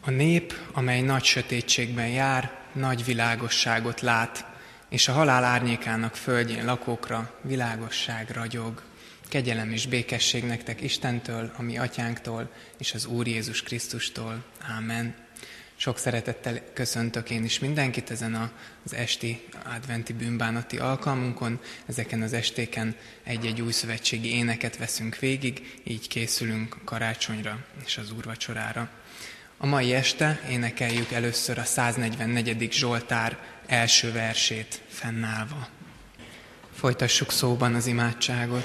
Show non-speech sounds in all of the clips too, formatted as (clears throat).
A nép, amely nagy sötétségben jár, nagy világosságot lát, és a halál árnyékának földjén lakókra világosság ragyog. Kegyelem és békesség nektek Istentől, a mi atyánktól, és az Úr Jézus Krisztustól. Ámen. Sok szeretettel köszöntök én is mindenkit ezen az esti adventi bűnbánati alkalmunkon. Ezeken az estéken egy-egy új szövetségi éneket veszünk végig, így készülünk karácsonyra és az úrvacsorára. A mai este énekeljük először a 144. Zsoltár első versét fennállva. Folytassuk szóban az imádságot.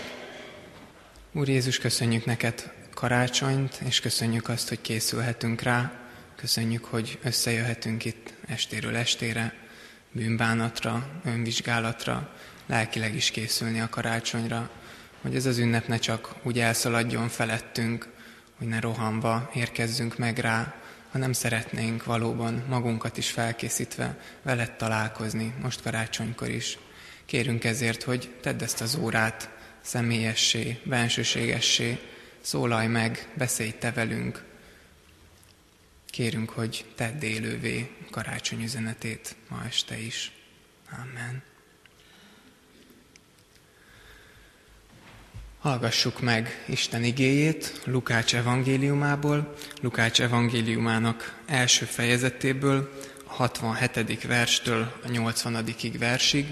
Úr Jézus, köszönjük neked karácsonyt, és köszönjük azt, hogy készülhetünk rá. Köszönjük, hogy összejöhetünk itt estéről estére, bűnbánatra, önvizsgálatra, lelkileg is készülni a karácsonyra, hogy ez az ünnep ne csak úgy elszaladjon felettünk, hogy ne rohanva érkezzünk meg rá, hanem szeretnénk valóban magunkat is felkészítve veled találkozni, most karácsonykor is. Kérünk ezért, hogy tedd ezt az órát személyessé, bensőségessé, szólalj meg, beszélj te velünk. Kérünk, hogy tedd élővé karácsony üzenetét ma este is. Amen. Hallgassuk meg Isten igéjét Lukács evangéliumából, Lukács evangéliumának első fejezetéből, a 67. verstől a 80. versig.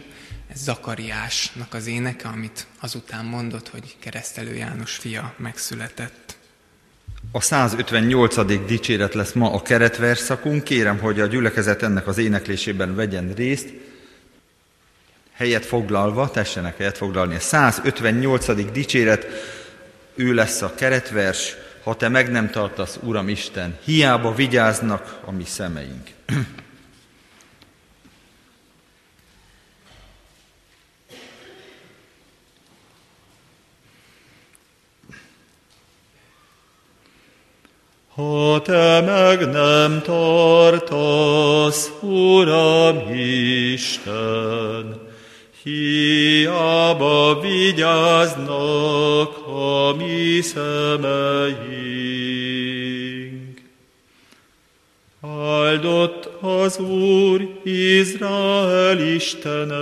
Ez Zakariásnak az éneke, amit azután mondott, hogy keresztelő János fia megszületett. A 158. dicséret lesz ma a keretverszakunk. Kérem, hogy a gyülekezet ennek az éneklésében vegyen részt helyet foglalva, tessenek helyet foglalni. A 158. dicséret, ő lesz a keretvers, ha te meg nem tartasz, Uram Isten, hiába vigyáznak a mi szemeink. (clears throat) Ha te meg nem tartasz, Uram Isten, Hiába vigyáznak a mi szemeink. Áldott az Úr Izrael Istene,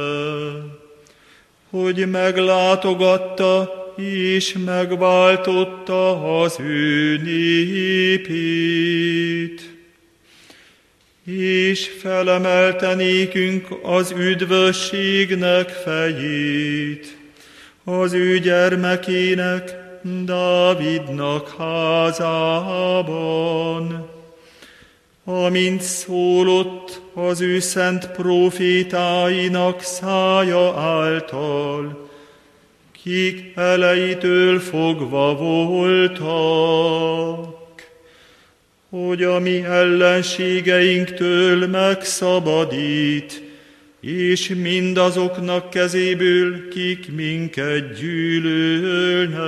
hogy meglátogatta és megváltotta az ő népét és felemelte nékünk az üdvösségnek fejét, az ő gyermekének, Dávidnak házában. Amint szólott az ő szent profétáinak szája által, kik elejétől fogva voltak hogy a mi ellenségeinktől megszabadít, és mindazoknak kezéből, kik minket gyűlölnek.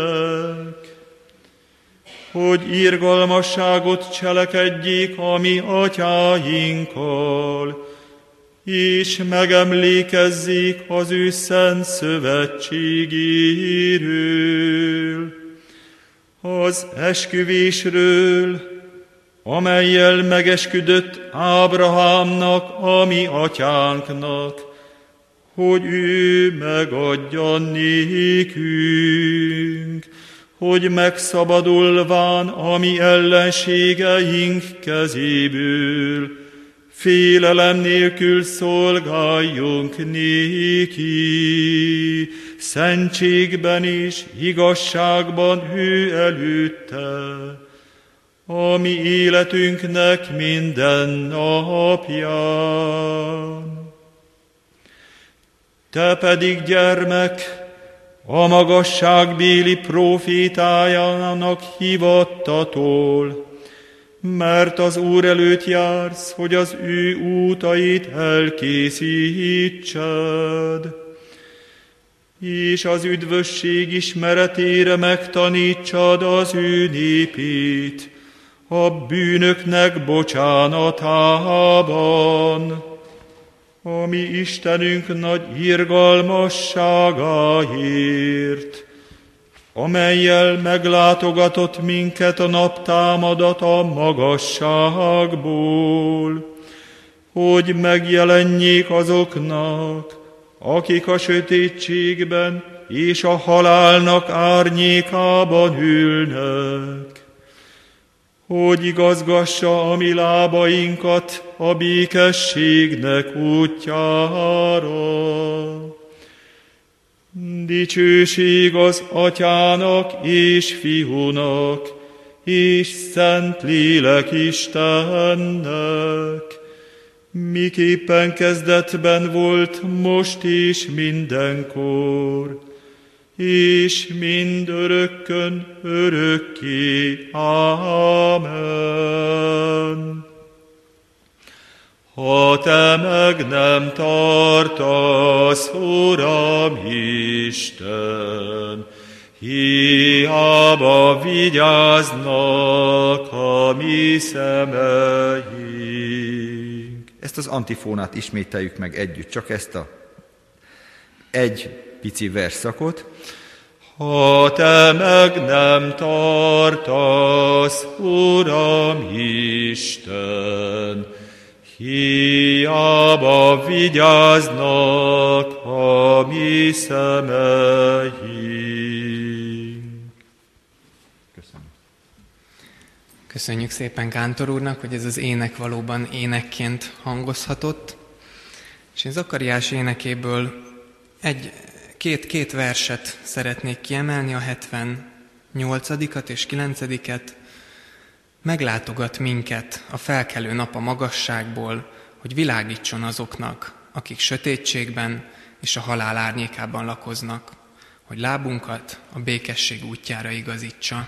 Hogy irgalmasságot cselekedjék a mi atyáinkkal, és megemlékezzék az ő szent szövetségéről, az esküvésről, amelyel megesküdött Ábrahámnak, a mi atyánknak, hogy ő megadja nékünk, hogy megszabadulván a mi ellenségeink kezéből, félelem nélkül szolgáljunk néki, szentségben és igazságban ő előtte a mi életünknek minden napján. Te pedig, gyermek, a magasságbéli profétájának hivattatól, mert az Úr előtt jársz, hogy az ő útait elkészítsed, és az üdvösség ismeretére megtanítsad az ő népét, a bűnöknek bocsánatában, ami Istenünk nagy irgalmasságáért, amelyel meglátogatott minket a naptámadat a magasságból, hogy megjelenjék azoknak, akik a sötétségben és a halálnak árnyékában ülnek, hogy igazgassa a mi lábainkat a békességnek útjára. Dicsőség az Atyának és Fiúnak, és Szent Lélek Istennek, miképpen kezdetben volt, most és mindenkor, és mind örökkön örökké. Amen. Ha te meg nem tartasz, Uram Isten, hiába vigyáznak a mi szemeink. Ezt az antifónát ismételjük meg együtt, csak ezt a egy pici verszakot. Ha te meg nem tartasz, Uram Isten, hiába vigyáznak a mi szemeink. Köszönöm. Köszönjük szépen Kántor úrnak, hogy ez az ének valóban énekként hangozhatott. És én Zakariás énekéből egy, két, két verset szeretnék kiemelni, a 78 és 9-et, meglátogat minket a felkelő nap a magasságból, hogy világítson azoknak, akik sötétségben és a halál árnyékában lakoznak, hogy lábunkat a békesség útjára igazítsa.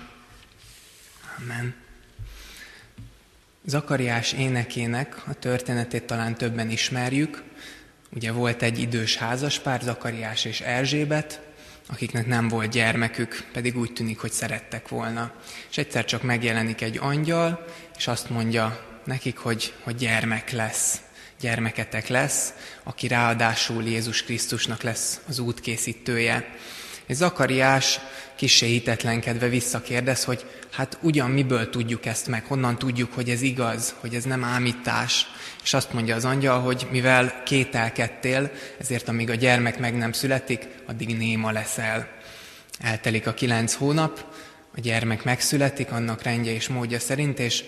Amen. Zakariás énekének a történetét talán többen ismerjük. Ugye volt egy idős házaspár, Zakariás és Erzsébet, akiknek nem volt gyermekük, pedig úgy tűnik, hogy szerettek volna. És egyszer csak megjelenik egy angyal, és azt mondja nekik, hogy, hogy gyermek lesz, gyermeketek lesz, aki ráadásul Jézus Krisztusnak lesz az útkészítője. És Zakariás kisé hitetlenkedve visszakérdez, hogy hát ugyan miből tudjuk ezt meg, honnan tudjuk, hogy ez igaz, hogy ez nem ámítás. És azt mondja az angyal, hogy mivel kételkedtél, ezért amíg a gyermek meg nem születik, addig néma leszel. Eltelik a kilenc hónap, a gyermek megszületik annak rendje és módja szerint, és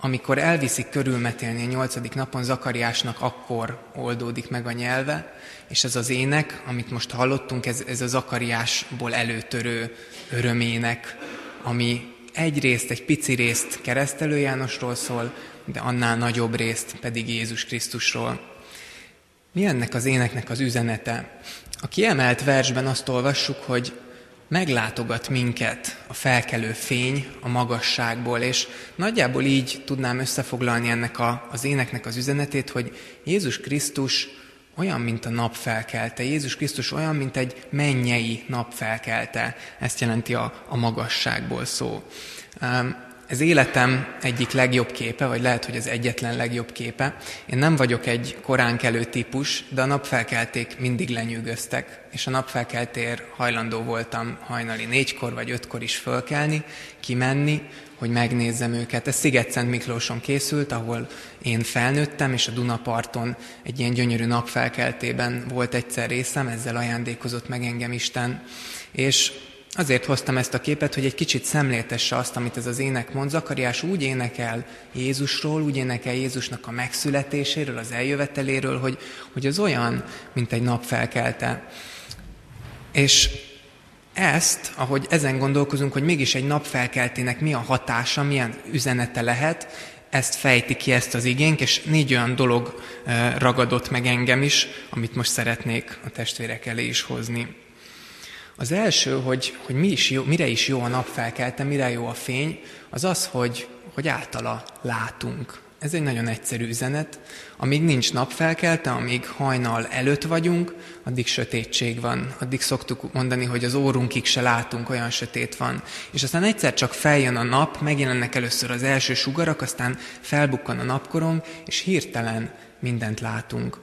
amikor elviszik körülmetélni a nyolcadik napon, Zakariásnak akkor oldódik meg a nyelve, és ez az ének, amit most hallottunk, ez, ez a Zakariásból előtörő örömének, ami egyrészt, egy pici részt keresztelő Jánosról szól, de annál nagyobb részt pedig Jézus Krisztusról. Mi ennek az éneknek az üzenete? A kiemelt versben azt olvassuk, hogy meglátogat minket a felkelő fény a magasságból, és nagyjából így tudnám összefoglalni ennek a, az éneknek az üzenetét, hogy Jézus Krisztus olyan, mint a nap felkelte. Jézus Krisztus olyan, mint egy mennyei nap felkelte. Ezt jelenti a, a magasságból szó. Ez életem egyik legjobb képe, vagy lehet, hogy az egyetlen legjobb képe. Én nem vagyok egy koránkelő típus, de a napfelkelték mindig lenyűgöztek, és a napfelkeltér hajlandó voltam hajnali négykor vagy ötkor is fölkelni, kimenni, hogy megnézzem őket. Ez Sziget-Szent Miklóson készült, ahol én felnőttem, és a Dunaparton egy ilyen gyönyörű napfelkeltében volt egyszer részem, ezzel ajándékozott meg engem Isten. És Azért hoztam ezt a képet, hogy egy kicsit szemléltesse azt, amit ez az ének mond. Zakariás úgy énekel Jézusról, úgy énekel Jézusnak a megszületéséről, az eljöveteléről, hogy, hogy az olyan, mint egy nap felkelte. És ezt, ahogy ezen gondolkozunk, hogy mégis egy napfelkeltének mi a hatása, milyen üzenete lehet, ezt fejti ki ezt az igénk, és négy olyan dolog ragadott meg engem is, amit most szeretnék a testvérek elé is hozni. Az első, hogy, hogy mi is jó, mire is jó a napfelkelte, mire jó a fény, az az, hogy, hogy általa látunk. Ez egy nagyon egyszerű üzenet. Amíg nincs napfelkelte, amíg hajnal előtt vagyunk, addig sötétség van. Addig szoktuk mondani, hogy az órunkig se látunk, olyan sötét van. És aztán egyszer csak feljön a nap, megjelennek először az első sugarak, aztán felbukkan a napkorom, és hirtelen mindent látunk.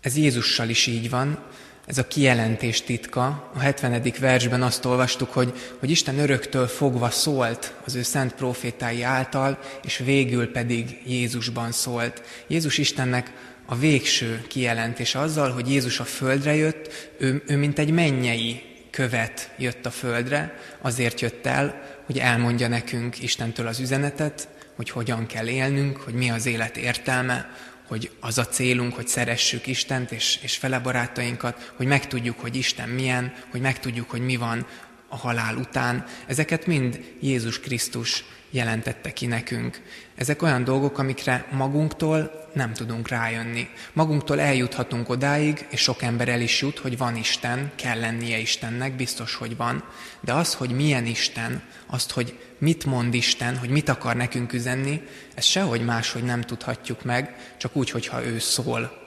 Ez Jézussal is így van. Ez a kijelentés titka. A 70. versben azt olvastuk, hogy, hogy Isten öröktől fogva szólt az ő szent profétái által, és végül pedig Jézusban szólt. Jézus Istennek a végső kijelentés azzal, hogy Jézus a földre jött, ő, ő mint egy mennyei követ jött a földre, azért jött el, hogy elmondja nekünk Istentől az üzenetet, hogy hogyan kell élnünk, hogy mi az élet értelme, hogy az a célunk, hogy szeressük Istent és, és fele barátainkat, hogy megtudjuk, hogy Isten milyen, hogy megtudjuk, hogy mi van a halál után. Ezeket mind Jézus Krisztus jelentette ki nekünk. Ezek olyan dolgok, amikre magunktól nem tudunk rájönni. Magunktól eljuthatunk odáig, és sok ember el is jut, hogy van Isten, kell lennie Istennek, biztos, hogy van. De az, hogy milyen Isten, azt, hogy mit mond Isten, hogy mit akar nekünk üzenni, ezt sehogy máshogy nem tudhatjuk meg, csak úgy, hogyha ő szól.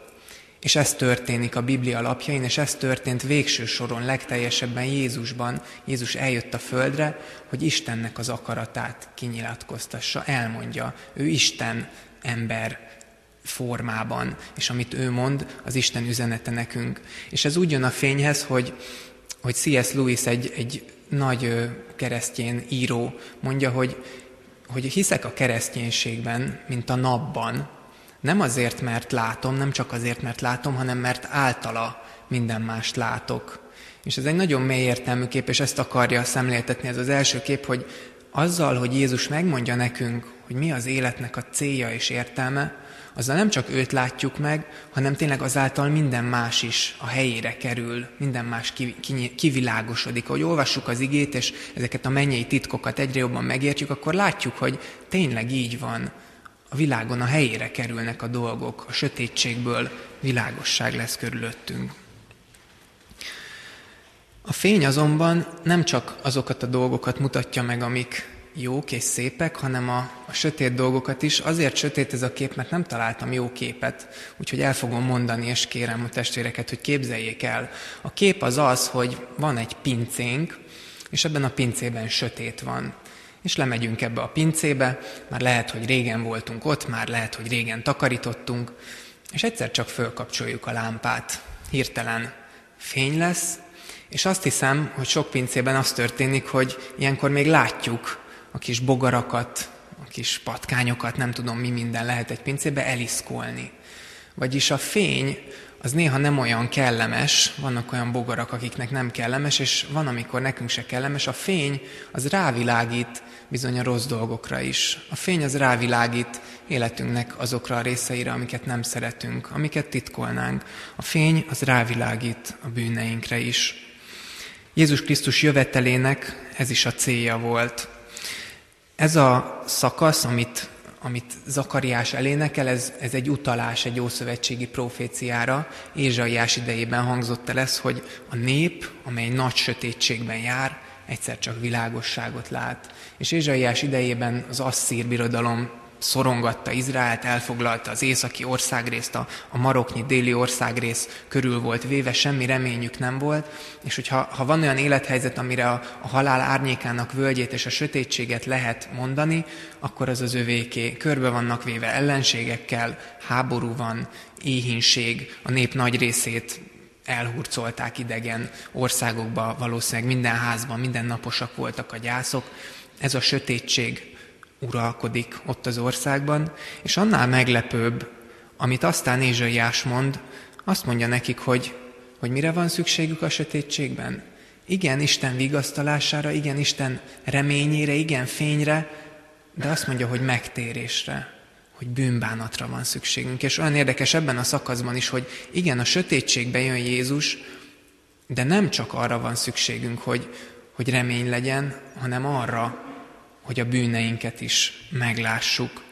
És ez történik a Biblia alapjain, és ez történt végső soron legteljesebben Jézusban. Jézus eljött a földre, hogy Istennek az akaratát kinyilatkoztassa, elmondja. Ő Isten ember formában, és amit ő mond, az Isten üzenete nekünk. És ez úgy jön a fényhez, hogy, hogy C.S. Lewis egy, egy nagy keresztjén író mondja, hogy, hogy hiszek a kereszténységben, mint a napban, nem azért, mert látom, nem csak azért, mert látom, hanem mert általa minden mást látok. És ez egy nagyon mély értelmű kép, és ezt akarja szemléltetni ez az első kép, hogy azzal, hogy Jézus megmondja nekünk, hogy mi az életnek a célja és értelme, azzal nem csak őt látjuk meg, hanem tényleg azáltal minden más is a helyére kerül, minden más kivilágosodik. Ahogy olvassuk az igét, és ezeket a mennyei titkokat egyre jobban megértjük, akkor látjuk, hogy tényleg így van. A világon a helyére kerülnek a dolgok, a sötétségből világosság lesz körülöttünk. A fény azonban nem csak azokat a dolgokat mutatja meg, amik jók és szépek, hanem a, a sötét dolgokat is. Azért sötét ez a kép, mert nem találtam jó képet, úgyhogy el fogom mondani, és kérem a testvéreket, hogy képzeljék el. A kép az az, hogy van egy pincénk, és ebben a pincében sötét van. És lemegyünk ebbe a pincébe, már lehet, hogy régen voltunk ott, már lehet, hogy régen takarítottunk, és egyszer csak fölkapcsoljuk a lámpát. Hirtelen fény lesz, és azt hiszem, hogy sok pincében az történik, hogy ilyenkor még látjuk a kis bogarakat, a kis patkányokat, nem tudom mi minden lehet egy pincébe eliszkolni. Vagyis a fény az néha nem olyan kellemes, vannak olyan bogarak, akiknek nem kellemes, és van, amikor nekünk se kellemes. A fény az rávilágít bizony a rossz dolgokra is. A fény az rávilágít életünknek azokra a részeire, amiket nem szeretünk, amiket titkolnánk. A fény az rávilágít a bűneinkre is. Jézus Krisztus jövetelének ez is a célja volt. Ez a szakasz, amit, amit Zakariás elénekel, ez, ez egy utalás egy ószövetségi proféciára. Ézsaiás idejében hangzott el ez, hogy a nép, amely nagy sötétségben jár, egyszer csak világosságot lát. És Ézsaiás idejében az asszír birodalom szorongatta Izraelt, elfoglalta az északi országrészt, a, a maroknyi déli országrész körül volt véve, semmi reményük nem volt, és hogyha ha van olyan élethelyzet, amire a, a halál árnyékának völgyét és a sötétséget lehet mondani, akkor az az övéké. Körbe vannak véve ellenségekkel, háború van, éhínség, a nép nagy részét elhurcolták idegen országokba, valószínűleg minden házban, minden naposak voltak a gyászok. Ez a sötétség uralkodik ott az országban, és annál meglepőbb, amit aztán Ézsaiás mond, azt mondja nekik, hogy, hogy mire van szükségük a sötétségben. Igen, Isten vigasztalására, igen, Isten reményére, igen, fényre, de azt mondja, hogy megtérésre, hogy bűnbánatra van szükségünk. És olyan érdekes ebben a szakaszban is, hogy igen, a sötétségbe jön Jézus, de nem csak arra van szükségünk, hogy, hogy remény legyen, hanem arra, hogy a bűneinket is meglássuk.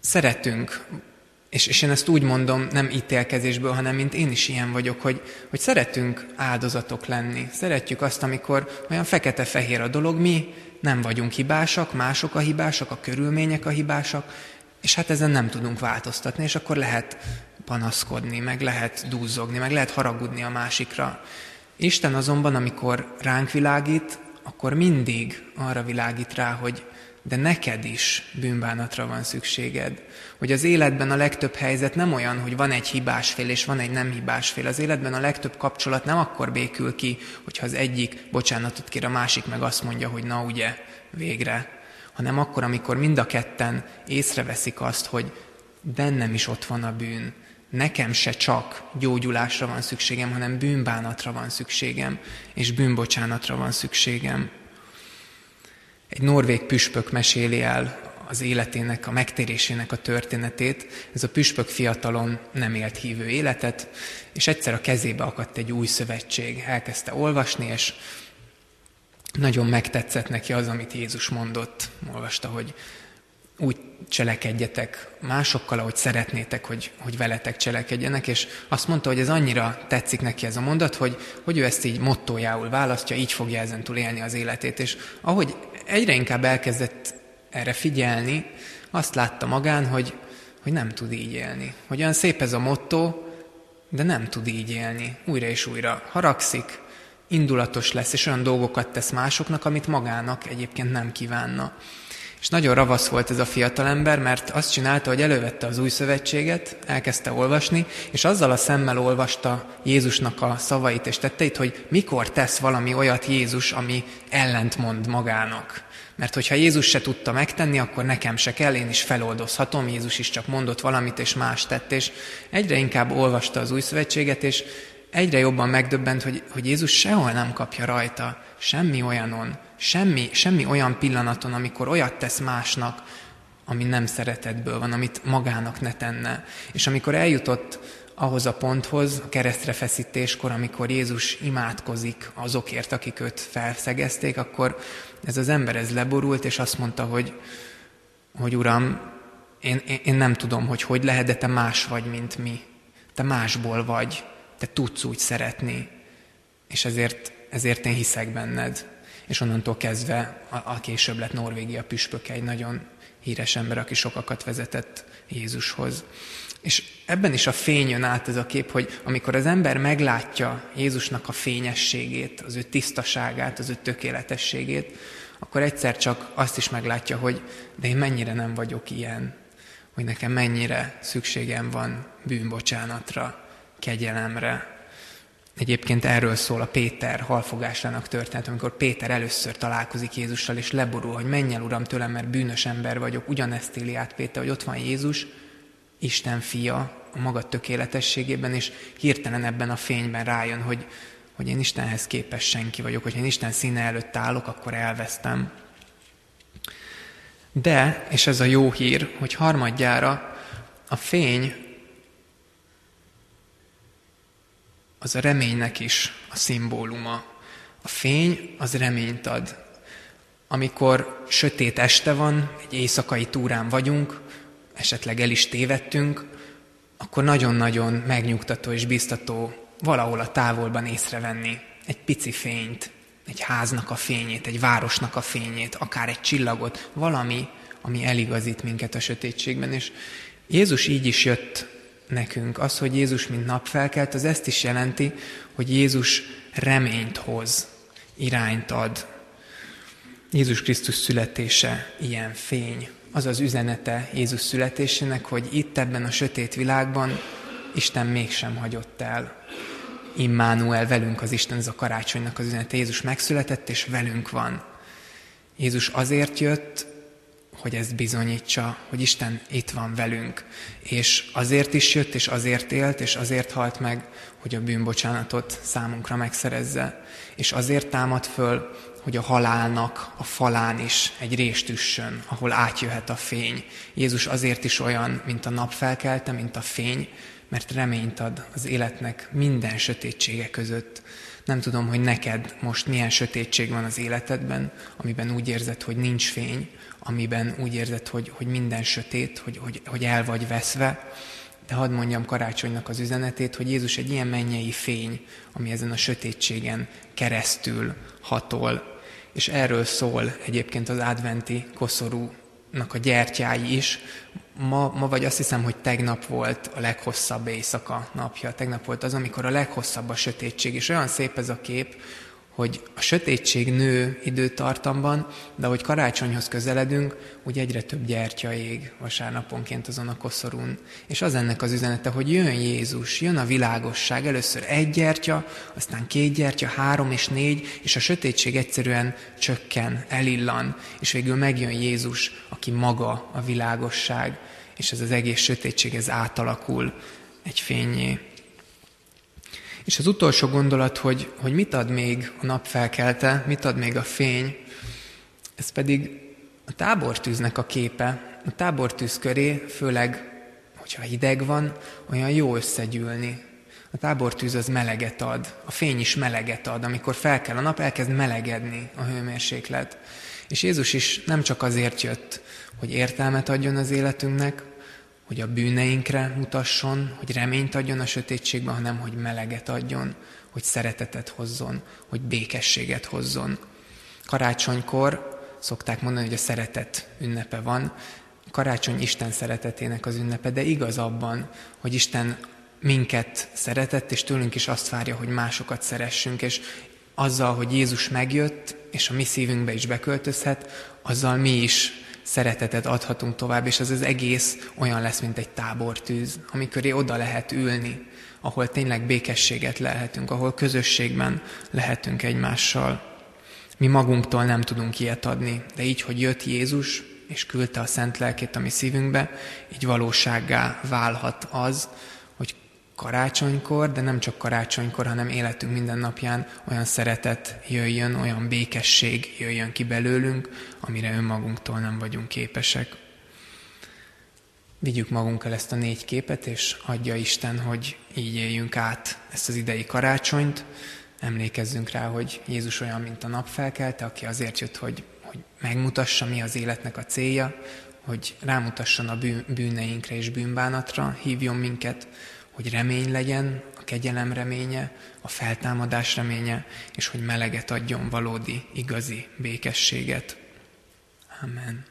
Szeretünk, és, és én ezt úgy mondom, nem ítélkezésből, hanem mint én is ilyen vagyok, hogy, hogy szeretünk áldozatok lenni. Szeretjük azt, amikor olyan fekete-fehér a dolog, mi nem vagyunk hibásak, mások a hibásak, a körülmények a hibásak, és hát ezen nem tudunk változtatni, és akkor lehet panaszkodni, meg lehet dúzzogni, meg lehet haragudni a másikra. Isten azonban, amikor ránk világít, akkor mindig arra világít rá, hogy de neked is bűnbánatra van szükséged. Hogy az életben a legtöbb helyzet nem olyan, hogy van egy hibás fél és van egy nem hibás fél. Az életben a legtöbb kapcsolat nem akkor békül ki, hogyha az egyik bocsánatot kér, a másik meg azt mondja, hogy na ugye, végre. Hanem akkor, amikor mind a ketten észreveszik azt, hogy bennem is ott van a bűn. Nekem se csak gyógyulásra van szükségem, hanem bűnbánatra van szükségem, és bűnbocsánatra van szükségem. Egy norvég püspök meséli el az életének, a megtérésének a történetét. Ez a püspök fiatalon nem élt hívő életet, és egyszer a kezébe akadt egy új szövetség. Elkezdte olvasni, és nagyon megtetszett neki az, amit Jézus mondott. Olvasta, hogy úgy cselekedjetek másokkal, ahogy szeretnétek, hogy, hogy veletek cselekedjenek, és azt mondta, hogy ez annyira tetszik neki ez a mondat, hogy, hogy ő ezt így mottójául választja, így fogja ezentúl élni az életét. És ahogy egyre inkább elkezdett erre figyelni, azt látta magán, hogy, hogy nem tud így élni. Hogy olyan szép ez a motto, de nem tud így élni. Újra és újra haragszik, indulatos lesz, és olyan dolgokat tesz másoknak, amit magának egyébként nem kívánna. És nagyon ravasz volt ez a fiatalember, mert azt csinálta, hogy elővette az új szövetséget, elkezdte olvasni, és azzal a szemmel olvasta Jézusnak a szavait és tetteit, hogy mikor tesz valami olyat Jézus, ami ellentmond magának. Mert hogyha Jézus se tudta megtenni, akkor nekem se kell, én is feloldozhatom, Jézus is csak mondott valamit, és más tett, és egyre inkább olvasta az új szövetséget, és egyre jobban megdöbbent, hogy, hogy Jézus sehol nem kapja rajta, semmi olyanon, semmi, semmi olyan pillanaton, amikor olyat tesz másnak, ami nem szeretetből van, amit magának ne tenne. És amikor eljutott ahhoz a ponthoz, a keresztre feszítéskor, amikor Jézus imádkozik azokért, akik őt felszegezték, akkor ez az ember ez leborult, és azt mondta, hogy, hogy Uram, én, én nem tudom, hogy hogy lehet, de te más vagy, mint mi. Te másból vagy, te tudsz úgy szeretni, és ezért, ezért én hiszek benned. És onnantól kezdve a, a később lett Norvégia püspöke, egy nagyon híres ember, aki sokakat vezetett Jézushoz. És ebben is a fény jön át ez a kép, hogy amikor az ember meglátja Jézusnak a fényességét, az ő tisztaságát, az ő tökéletességét, akkor egyszer csak azt is meglátja, hogy de én mennyire nem vagyok ilyen, hogy nekem mennyire szükségem van bűnbocsánatra, kegyelemre. Egyébként erről szól a Péter halfogásának történet, amikor Péter először találkozik Jézussal, és leborul, hogy menj el, Uram, tőlem, mert bűnös ember vagyok. Ugyanezt éli át Péter, hogy ott van Jézus, Isten fia a maga tökéletességében, és hirtelen ebben a fényben rájön, hogy, hogy én Istenhez képes senki vagyok, hogy én Isten színe előtt állok, akkor elvesztem. De, és ez a jó hír, hogy harmadjára a fény az a reménynek is a szimbóluma. A fény az reményt ad. Amikor sötét este van, egy éjszakai túrán vagyunk, esetleg el is tévedtünk, akkor nagyon-nagyon megnyugtató és biztató valahol a távolban észrevenni egy pici fényt, egy háznak a fényét, egy városnak a fényét, akár egy csillagot, valami, ami eligazít minket a sötétségben. És Jézus így is jött nekünk. Az, hogy Jézus mint napfelkelt, az ezt is jelenti, hogy Jézus reményt hoz, irányt ad. Jézus Krisztus születése ilyen fény az az üzenete Jézus születésének, hogy itt ebben a sötét világban Isten mégsem hagyott el. Immanuel, velünk az Isten, ez a karácsonynak az üzenete. Jézus megszületett, és velünk van. Jézus azért jött, hogy ezt bizonyítsa, hogy Isten itt van velünk. És azért is jött, és azért élt, és azért halt meg, hogy a bűnbocsánatot számunkra megszerezze. És azért támad föl, hogy a halálnak a falán is egy rést üssön, ahol átjöhet a fény. Jézus azért is olyan, mint a nap felkelte, mint a fény, mert reményt ad az életnek minden sötétsége között. Nem tudom, hogy neked most milyen sötétség van az életedben, amiben úgy érzed, hogy nincs fény, amiben úgy érzed, hogy, hogy minden sötét, hogy, hogy, hogy el vagy veszve, de hadd mondjam karácsonynak az üzenetét, hogy Jézus egy ilyen mennyei fény, ami ezen a sötétségen keresztül hatol, és erről szól egyébként az adventi koszorúnak a gyertyái is. Ma, ma vagy azt hiszem, hogy tegnap volt a leghosszabb éjszaka napja. Tegnap volt az, amikor a leghosszabb a sötétség, és olyan szép ez a kép, hogy a sötétség nő időtartamban, de hogy karácsonyhoz közeledünk, úgy egyre több gyertya ég vasárnaponként azon a koszorún. És az ennek az üzenete, hogy jön Jézus, jön a világosság, először egy gyertya, aztán két gyertya, három és négy, és a sötétség egyszerűen csökken, elillan, és végül megjön Jézus, aki maga a világosság, és ez az egész sötétség, ez átalakul egy fényé. És az utolsó gondolat, hogy, hogy mit ad még a nap felkelte, mit ad még a fény, ez pedig a tábortűznek a képe. A tábortűz köré, főleg, hogyha hideg van, olyan jó összegyűlni. A tábortűz az meleget ad, a fény is meleget ad. Amikor felkel a nap, elkezd melegedni a hőmérséklet. És Jézus is nem csak azért jött, hogy értelmet adjon az életünknek, hogy a bűneinkre mutasson, hogy reményt adjon a sötétségben, hanem hogy meleget adjon, hogy szeretetet hozzon, hogy békességet hozzon. Karácsonykor szokták mondani, hogy a szeretet ünnepe van. Karácsony Isten szeretetének az ünnepe, de igaz abban, hogy Isten minket szeretett, és tőlünk is azt várja, hogy másokat szeressünk, és azzal, hogy Jézus megjött, és a mi szívünkbe is beköltözhet, azzal mi is szeretetet adhatunk tovább, és ez az egész olyan lesz, mint egy tábortűz, amikor oda lehet ülni, ahol tényleg békességet lehetünk, ahol közösségben lehetünk egymással. Mi magunktól nem tudunk ilyet adni, de így, hogy jött Jézus, és küldte a szent lelkét a mi szívünkbe, így valósággá válhat az, karácsonykor, de nem csak karácsonykor, hanem életünk minden napján olyan szeretet jöjjön, olyan békesség jöjjön ki belőlünk, amire önmagunktól nem vagyunk képesek. Vigyük magunkkal ezt a négy képet, és adja Isten, hogy így éljünk át ezt az idei karácsonyt. Emlékezzünk rá, hogy Jézus olyan, mint a napfelkelte, aki azért jött, hogy, hogy megmutassa, mi az életnek a célja, hogy rámutasson a bűneinkre és bűnbánatra, hívjon minket hogy remény legyen, a kegyelem reménye, a feltámadás reménye, és hogy meleget adjon valódi, igazi békességet. Amen.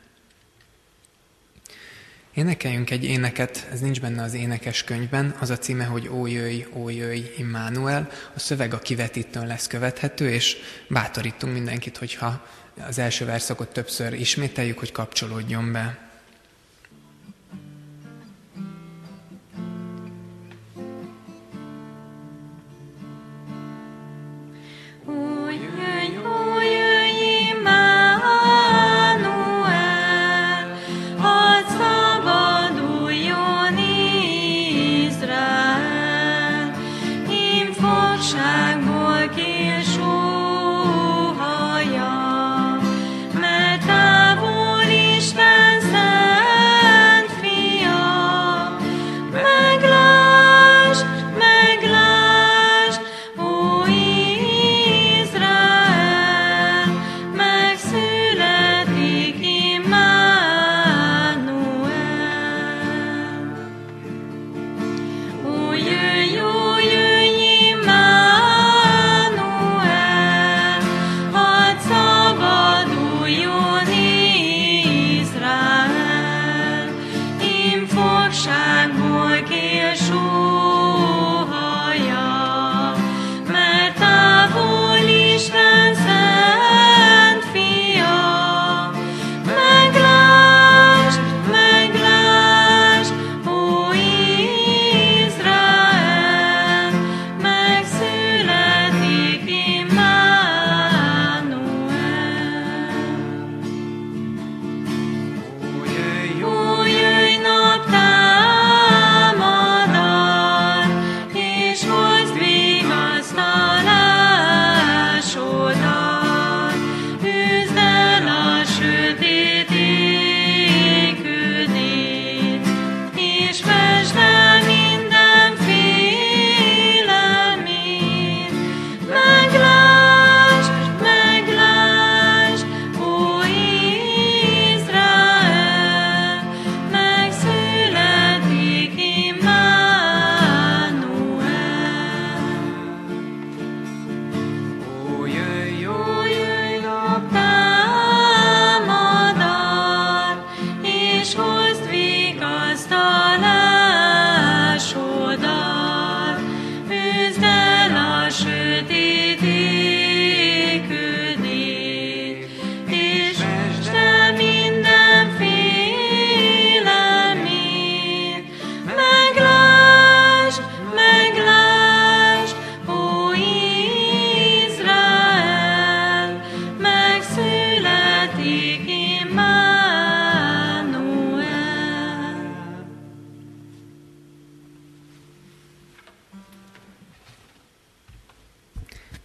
Énekeljünk egy éneket, ez nincs benne az énekes könyvben, az a címe, hogy Ó jöjj, ó jöjj, Immanuel. A szöveg a kivetítőn lesz követhető, és bátorítunk mindenkit, hogyha az első verszakot többször ismételjük, hogy kapcsolódjon be.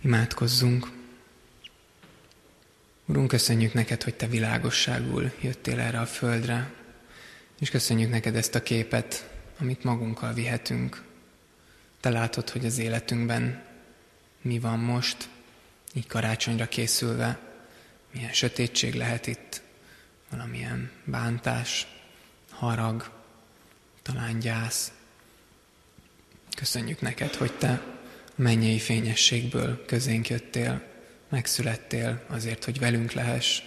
Imádkozzunk. Urunk, köszönjük neked, hogy te világosságul jöttél erre a földre, és köszönjük neked ezt a képet, amit magunkkal vihetünk. Te látod, hogy az életünkben mi van most, így karácsonyra készülve, milyen sötétség lehet itt, valamilyen bántás, harag, talán gyász. Köszönjük neked, hogy te mennyei fényességből közénk jöttél, megszülettél azért, hogy velünk lehess,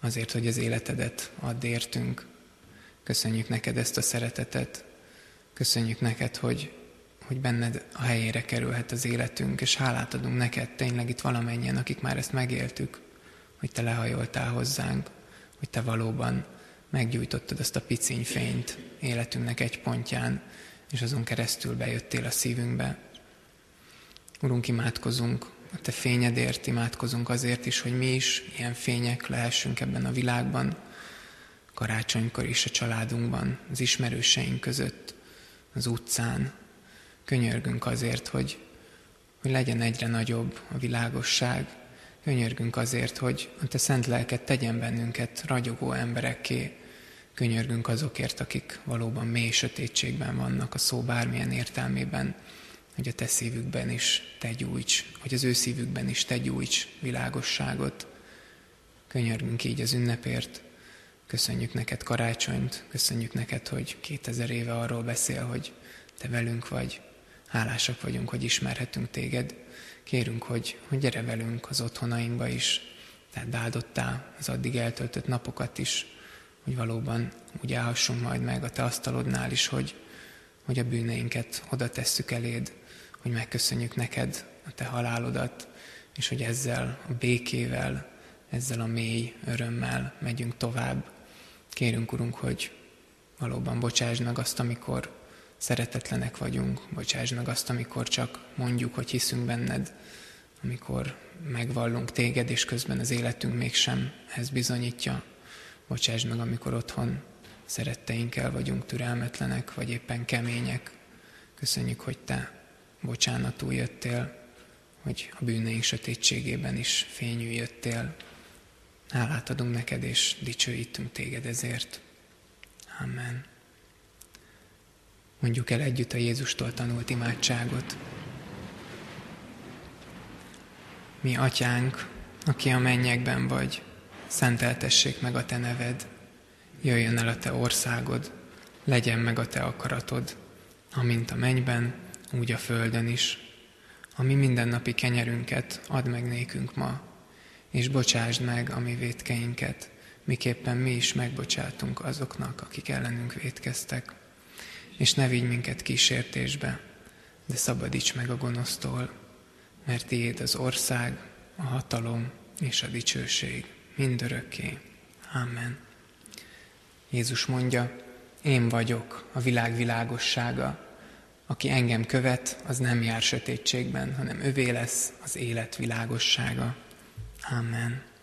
azért, hogy az életedet add értünk. Köszönjük neked ezt a szeretetet, köszönjük neked, hogy, hogy benned a helyére kerülhet az életünk, és hálát adunk neked tényleg itt valamennyien, akik már ezt megéltük, hogy te lehajoltál hozzánk, hogy te valóban meggyújtottad azt a piciny fényt életünknek egy pontján, és azon keresztül bejöttél a szívünkbe. Urunk, imádkozunk a Te fényedért, imádkozunk azért is, hogy mi is ilyen fények lehessünk ebben a világban, karácsonykor is a családunkban, az ismerőseink között, az utcán. Könyörgünk azért, hogy, hogy legyen egyre nagyobb a világosság, Könyörgünk azért, hogy a Te szent lelket tegyen bennünket ragyogó emberekké. Könyörgünk azokért, akik valóban mély sötétségben vannak a szó bármilyen értelmében, hogy a Te szívükben is Te gyújts, hogy az ő szívükben is Te gyújts világosságot. Könyörgünk így az ünnepért, köszönjük neked karácsonyt, köszönjük neked, hogy 2000 éve arról beszél, hogy Te velünk vagy, hálásak vagyunk, hogy ismerhetünk Téged, Kérünk, hogy, hogy gyere velünk az otthonainkba is, tehát áldottál az addig eltöltött napokat is, hogy valóban úgy állhassunk majd meg a te asztalodnál is, hogy, hogy a bűneinket oda tesszük eléd, hogy megköszönjük neked a te halálodat, és hogy ezzel a békével, ezzel a mély örömmel megyünk tovább. Kérünk, Urunk, hogy valóban bocsásd meg azt, amikor szeretetlenek vagyunk, bocsásd meg azt, amikor csak mondjuk, hogy hiszünk benned, amikor megvallunk téged, és közben az életünk mégsem ez bizonyítja. Bocsásd meg, amikor otthon szeretteinkkel vagyunk türelmetlenek, vagy éppen kemények. Köszönjük, hogy te bocsánatul jöttél, hogy a bűneink sötétségében is fényű jöttél. Hálát adunk neked, és dicsőítünk téged ezért. Amen. Mondjuk el együtt a Jézustól tanult imádságot. Mi atyánk, aki a mennyekben vagy, szenteltessék meg a te neved, jöjjön el a te országod, legyen meg a te akaratod, amint a mennyben, úgy a földön is. A mi mindennapi kenyerünket add meg nékünk ma, és bocsásd meg a mi vétkeinket, miképpen mi is megbocsátunk azoknak, akik ellenünk vétkeztek és ne vigy minket kísértésbe, de szabadíts meg a gonosztól, mert tiéd az ország, a hatalom és a dicsőség mindörökké. Amen. Jézus mondja, én vagyok a világ világossága, aki engem követ, az nem jár sötétségben, hanem övé lesz az élet világossága. Amen.